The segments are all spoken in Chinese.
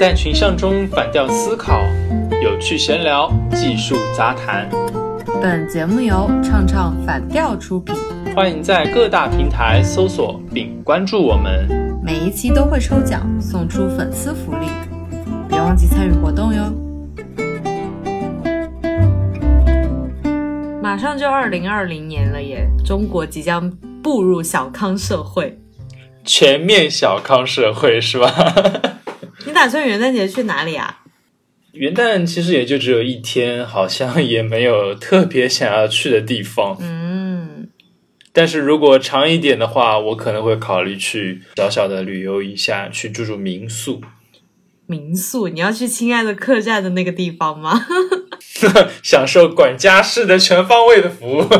在群像中反调思考，有趣闲聊，技术杂谈。本节目由唱唱反调出品，欢迎在各大平台搜索并关注我们。每一期都会抽奖送出粉丝福利，别忘记参与活动哟。马上就二零二零年了耶，中国即将步入小康社会。全面小康社会是吧？你打算元旦节去哪里啊？元旦其实也就只有一天，好像也没有特别想要去的地方。嗯，但是如果长一点的话，我可能会考虑去小小的旅游一下，去住住民宿。民宿？你要去亲爱的客栈的那个地方吗？享受管家式的全方位的服务。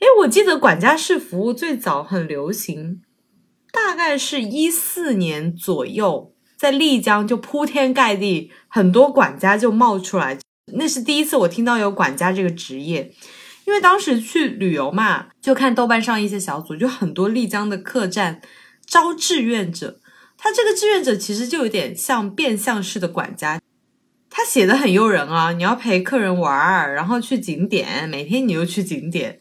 哎，我记得管家式服务最早很流行。大概是一四年左右，在丽江就铺天盖地，很多管家就冒出来。那是第一次我听到有管家这个职业，因为当时去旅游嘛，就看豆瓣上一些小组，就很多丽江的客栈招志愿者。他这个志愿者其实就有点像变相式的管家，他写的很诱人啊，你要陪客人玩儿，然后去景点，每天你又去景点，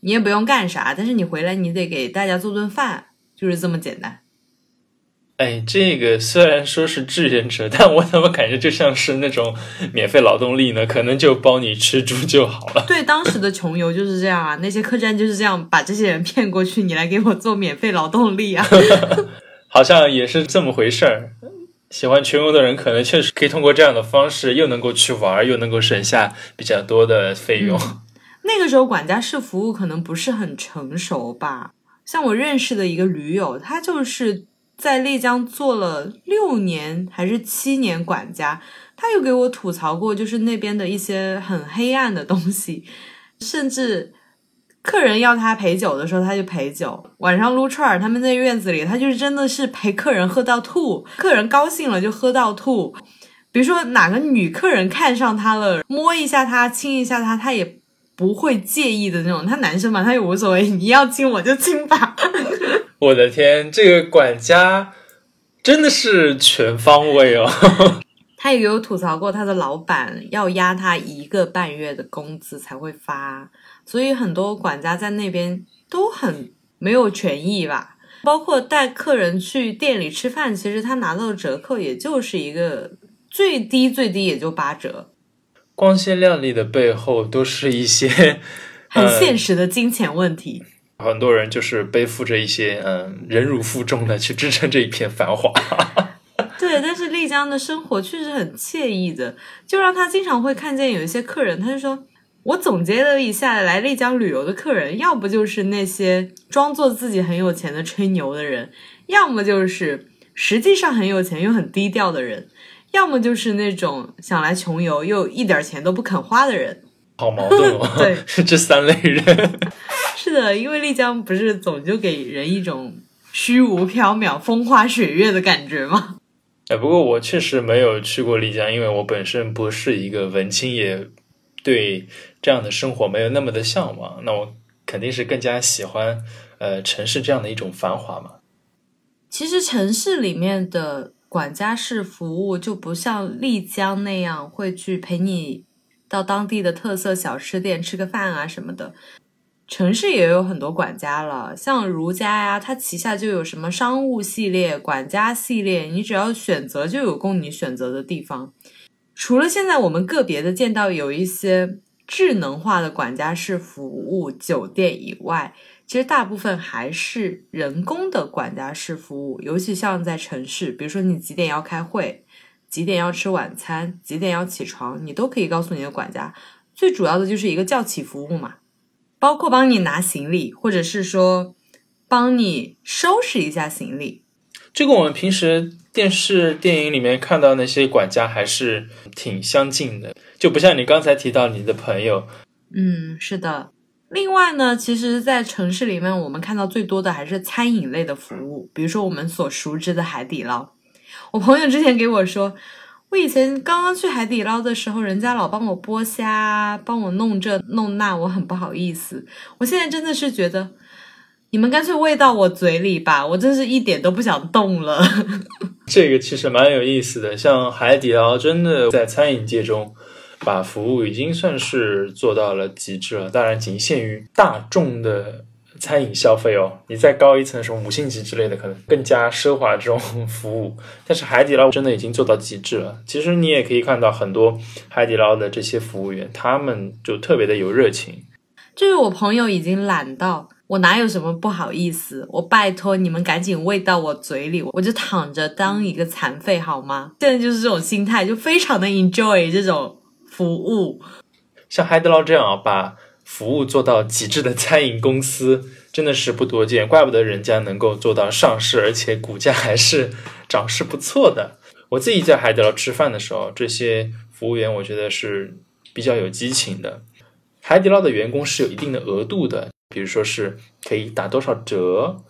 你也不用干啥，但是你回来你得给大家做顿饭。就是这么简单。哎，这个虽然说是志愿者，但我怎么感觉就像是那种免费劳动力呢？可能就包你吃住就好了。对，当时的穷游就是这样啊，那些客栈就是这样把这些人骗过去，你来给我做免费劳动力啊。好像也是这么回事儿。喜欢穷游的人，可能确实可以通过这样的方式，又能够去玩，又能够省下比较多的费用。那个时候，管家式服务可能不是很成熟吧。像我认识的一个驴友，他就是在丽江做了六年还是七年管家，他有给我吐槽过，就是那边的一些很黑暗的东西，甚至客人要他陪酒的时候，他就陪酒；晚上撸串儿，他们在院子里，他就是真的是陪客人喝到吐，客人高兴了就喝到吐。比如说哪个女客人看上他了，摸一下他，亲一下他，他也。不会介意的那种，他男生嘛，他也无所谓，你要亲我就亲吧。我的天，这个管家真的是全方位哦。他也有吐槽过，他的老板要压他一个半月的工资才会发，所以很多管家在那边都很没有权益吧。包括带客人去店里吃饭，其实他拿到的折扣也就是一个最低最低也就八折。光鲜亮丽的背后，都是一些很现实的金钱问题。很多人就是背负着一些嗯忍辱负重的去支撑这一片繁华。对，但是丽江的生活确实很惬意的，就让他经常会看见有一些客人，他就说：“我总结了一下，来丽江旅游的客人，要不就是那些装作自己很有钱的吹牛的人，要么就是实际上很有钱又很低调的人。”要么就是那种想来穷游又一点钱都不肯花的人，好矛盾哦。对，是 这三类人。是的，因为丽江不是总就给人一种虚无缥缈、风花雪月的感觉吗？哎，不过我确实没有去过丽江，因为我本身不是一个文青，也对这样的生活没有那么的向往。那我肯定是更加喜欢呃城市这样的一种繁华嘛。其实城市里面的。管家式服务就不像丽江那样会去陪你到当地的特色小吃店吃个饭啊什么的。城市也有很多管家了，像如家呀，它旗下就有什么商务系列、管家系列，你只要选择就有供你选择的地方。除了现在我们个别的见到有一些智能化的管家式服务酒店以外。其实大部分还是人工的管家式服务，尤其像在城市，比如说你几点要开会，几点要吃晚餐，几点要起床，你都可以告诉你的管家。最主要的就是一个叫起服务嘛，包括帮你拿行李，或者是说帮你收拾一下行李。这个我们平时电视电影里面看到那些管家还是挺相近的，就不像你刚才提到你的朋友。嗯，是的。另外呢，其实，在城市里面，我们看到最多的还是餐饮类的服务，比如说我们所熟知的海底捞。我朋友之前给我说，我以前刚刚去海底捞的时候，人家老帮我剥虾，帮我弄这弄那，我很不好意思。我现在真的是觉得，你们干脆喂到我嘴里吧，我真是一点都不想动了。这个其实蛮有意思的。像海底捞，真的在餐饮界中，把服务已经算是做到了极致了。当然，仅限于大众的。餐饮消费哦，你再高一层什么五星级之类的，可能更加奢华这种 服务。但是海底捞真的已经做到极致了。其实你也可以看到很多海底捞的这些服务员，他们就特别的有热情。就是我朋友已经懒到，我哪有什么不好意思？我拜托你们赶紧喂到我嘴里，我就躺着当一个残废好吗？现在就是这种心态，就非常的 enjoy 这种服务。像海底捞这样啊，把。服务做到极致的餐饮公司真的是不多见，怪不得人家能够做到上市，而且股价还是涨势不错的。我自己在海底捞吃饭的时候，这些服务员我觉得是比较有激情的。海底捞的员工是有一定的额度的，比如说是可以打多少折，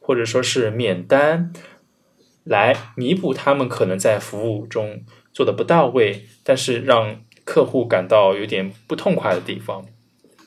或者说是免单，来弥补他们可能在服务中做的不到位，但是让客户感到有点不痛快的地方。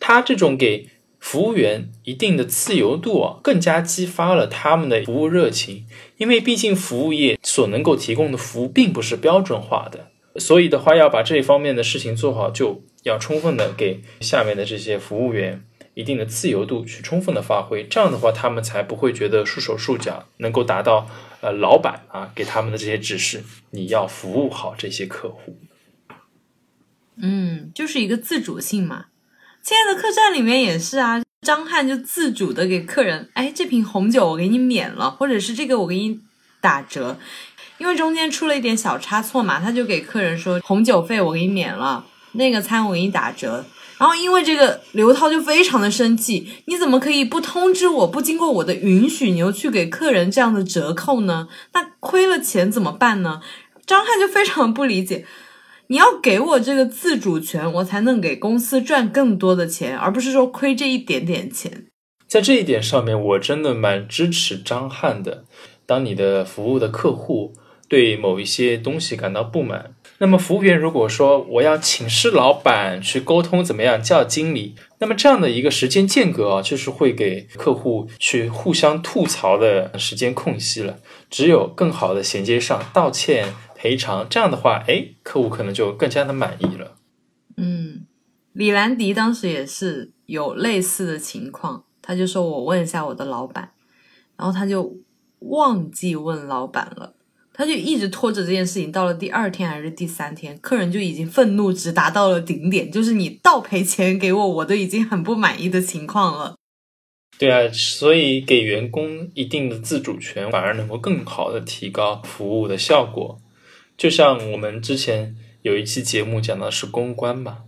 他这种给服务员一定的自由度啊，更加激发了他们的服务热情。因为毕竟服务业所能够提供的服务并不是标准化的，所以的话要把这一方面的事情做好，就要充分的给下面的这些服务员一定的自由度去充分的发挥。这样的话，他们才不会觉得束手束脚，能够达到呃老板啊给他们的这些指示，你要服务好这些客户。嗯，就是一个自主性嘛。亲爱的客栈里面也是啊，张翰就自主的给客人，哎，这瓶红酒我给你免了，或者是这个我给你打折，因为中间出了一点小差错嘛，他就给客人说红酒费我给你免了，那个餐我给你打折。然后因为这个刘涛就非常的生气，你怎么可以不通知我，不经过我的允许，你又去给客人这样的折扣呢？那亏了钱怎么办呢？张翰就非常不理解。你要给我这个自主权，我才能给公司赚更多的钱，而不是说亏这一点点钱。在这一点上面，我真的蛮支持张翰的。当你的服务的客户对某一些东西感到不满，那么服务员如果说我要请示老板去沟通怎么样叫经理，那么这样的一个时间间隔啊，就是会给客户去互相吐槽的时间空隙了。只有更好的衔接上道歉。赔偿这样的话，哎，客户可能就更加的满意了。嗯，李兰迪当时也是有类似的情况，他就说我问一下我的老板，然后他就忘记问老板了，他就一直拖着这件事情，到了第二天还是第三天，客人就已经愤怒值达到了顶点，就是你倒赔钱给我，我都已经很不满意的情况了。对啊，所以给员工一定的自主权，反而能够更好的提高服务的效果。就像我们之前有一期节目讲的是公关嘛，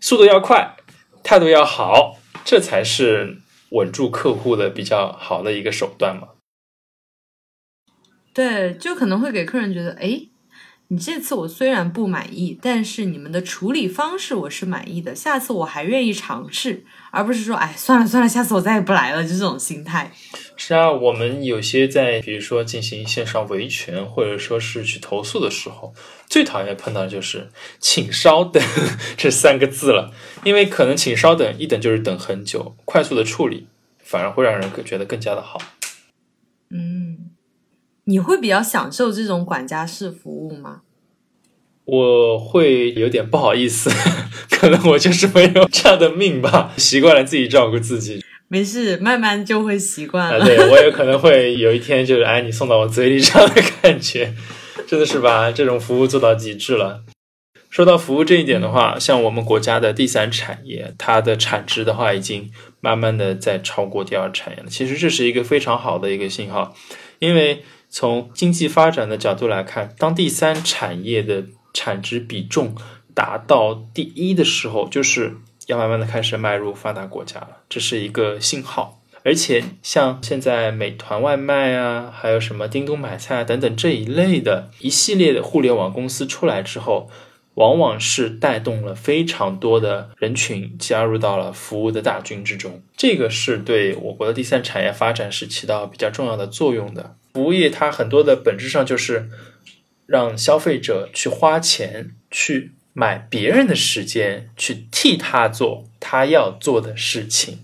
速度要快，态度要好，这才是稳住客户的比较好的一个手段嘛。对，就可能会给客人觉得，哎。你这次我虽然不满意，但是你们的处理方式我是满意的，下次我还愿意尝试，而不是说，哎，算了算了，下次我再也不来了，就这种心态。是啊，我们有些在，比如说进行线上维权，或者说是去投诉的时候，最讨厌碰到就是“请稍等”这三个字了，因为可能“请稍等”一等就是等很久，快速的处理反而会让人觉得更加的好。嗯。你会比较享受这种管家式服务吗？我会有点不好意思，可能我就是没有这样的命吧，习惯了自己照顾自己。没事，慢慢就会习惯了。对我也可能会有一天就是哎，你送到我嘴里这样的感觉，真的是把这种服务做到极致了。说到服务这一点的话，像我们国家的第三产业，它的产值的话已经慢慢的在超过第二产业了。其实这是一个非常好的一个信号，因为。从经济发展的角度来看，当第三产业的产值比重达到第一的时候，就是要慢慢的开始迈入发达国家了，这是一个信号。而且像现在美团外卖啊，还有什么叮咚买菜啊等等这一类的一系列的互联网公司出来之后，往往是带动了非常多的人群加入到了服务的大军之中，这个是对我国的第三产业发展是起到比较重要的作用的。服务业它很多的本质上就是让消费者去花钱去买别人的时间，去替他做他要做的事情。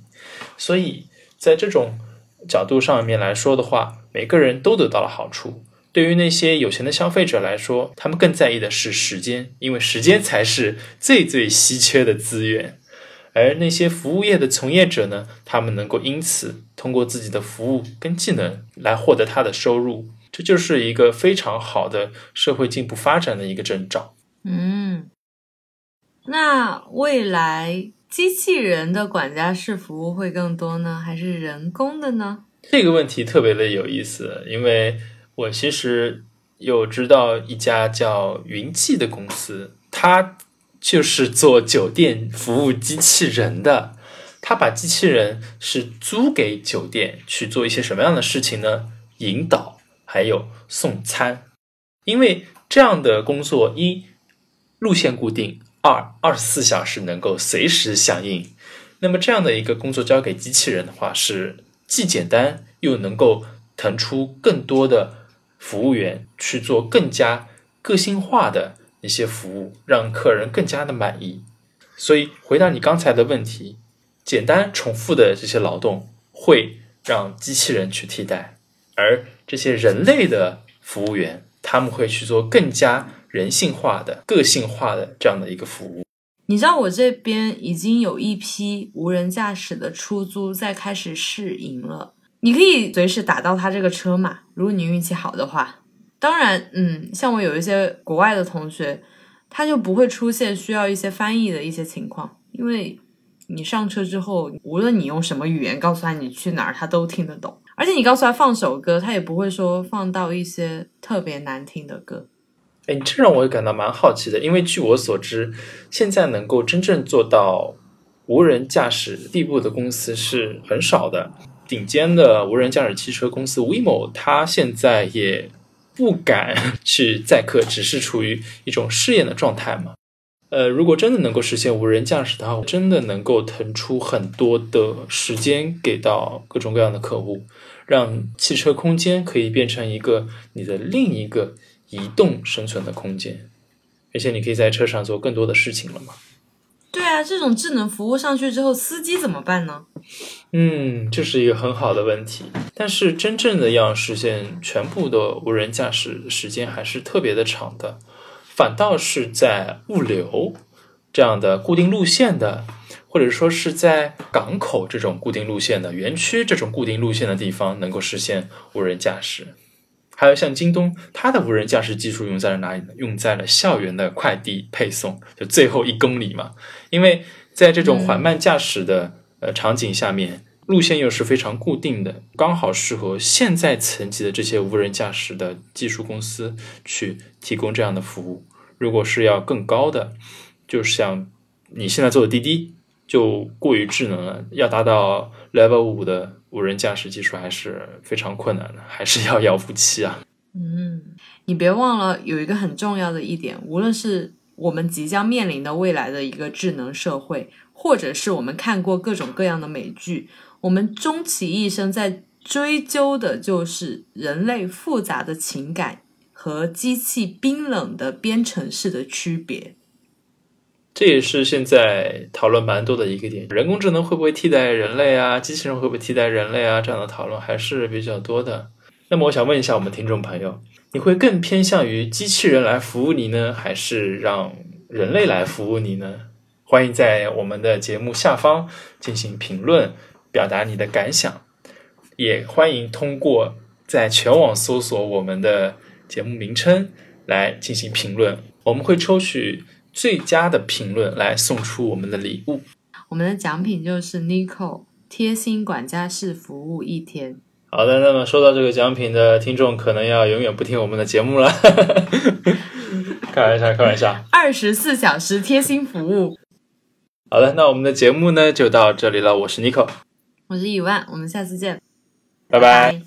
所以在这种角度上面来说的话，每个人都得到了好处。对于那些有钱的消费者来说，他们更在意的是时间，因为时间才是最最稀缺的资源。而那些服务业的从业者呢，他们能够因此通过自己的服务跟技能来获得他的收入，这就是一个非常好的社会进步发展的一个征兆。嗯，那未来机器人的管家式服务会更多呢，还是人工的呢？这个问题特别的有意思，因为我其实有知道一家叫云记的公司，它。就是做酒店服务机器人的，他把机器人是租给酒店去做一些什么样的事情呢？引导，还有送餐。因为这样的工作，一路线固定，二二十四小时能够随时响应。那么这样的一个工作交给机器人的话，是既简单又能够腾出更多的服务员去做更加个性化的。一些服务让客人更加的满意，所以回答你刚才的问题，简单重复的这些劳动会让机器人去替代，而这些人类的服务员他们会去做更加人性化的、个性化的这样的一个服务。你知道我这边已经有一批无人驾驶的出租在开始试营了，你可以随时打到他这个车嘛，如果你运气好的话。当然，嗯，像我有一些国外的同学，他就不会出现需要一些翻译的一些情况，因为你上车之后，无论你用什么语言告诉他你去哪儿，他都听得懂。而且你告诉他放首歌，他也不会说放到一些特别难听的歌。哎，这让我也感到蛮好奇的，因为据我所知，现在能够真正做到无人驾驶地步的公司是很少的。顶尖的无人驾驶汽车公司 Waymo，它现在也。不敢去载客，只是处于一种试验的状态嘛？呃，如果真的能够实现无人驾驶的话，真的能够腾出很多的时间给到各种各样的客户，让汽车空间可以变成一个你的另一个移动生存的空间，而且你可以在车上做更多的事情了嘛？对啊，这种智能服务上去之后，司机怎么办呢？嗯，这是一个很好的问题。但是真正的要实现全部的无人驾驶，时间还是特别的长的。反倒是在物流这样的固定路线的，或者说是在港口这种固定路线的园区这种固定路线的地方，能够实现无人驾驶。还有像京东，它的无人驾驶技术用在了哪里呢？用在了校园的快递配送，就最后一公里嘛。因为在这种缓慢驾驶的呃场景下面，路线又是非常固定的，刚好适合现在层级的这些无人驾驶的技术公司去提供这样的服务。如果是要更高的，就像你现在做的滴滴，就过于智能了，要达到 Level 五的。无人驾驶技术还是非常困难的，还是要遥不期啊。嗯，你别忘了有一个很重要的一点，无论是我们即将面临的未来的一个智能社会，或者是我们看过各种各样的美剧，我们终其一生在追究的就是人类复杂的情感和机器冰冷的编程式的区别。这也是现在讨论蛮多的一个点，人工智能会不会替代人类啊？机器人会不会替代人类啊？这样的讨论还是比较多的。那么我想问一下我们听众朋友，你会更偏向于机器人来服务你呢，还是让人类来服务你呢？欢迎在我们的节目下方进行评论，表达你的感想。也欢迎通过在全网搜索我们的节目名称来进行评论，我们会抽取。最佳的评论来送出我们的礼物，我们的奖品就是 Nico 贴心管家式服务一天。好的，那么收到这个奖品的听众可能要永远不听我们的节目了。开玩笑，开玩笑。二十四小时贴心服务。好的，那我们的节目呢就到这里了。我是 Nico，我是伊万，我们下次见，拜拜。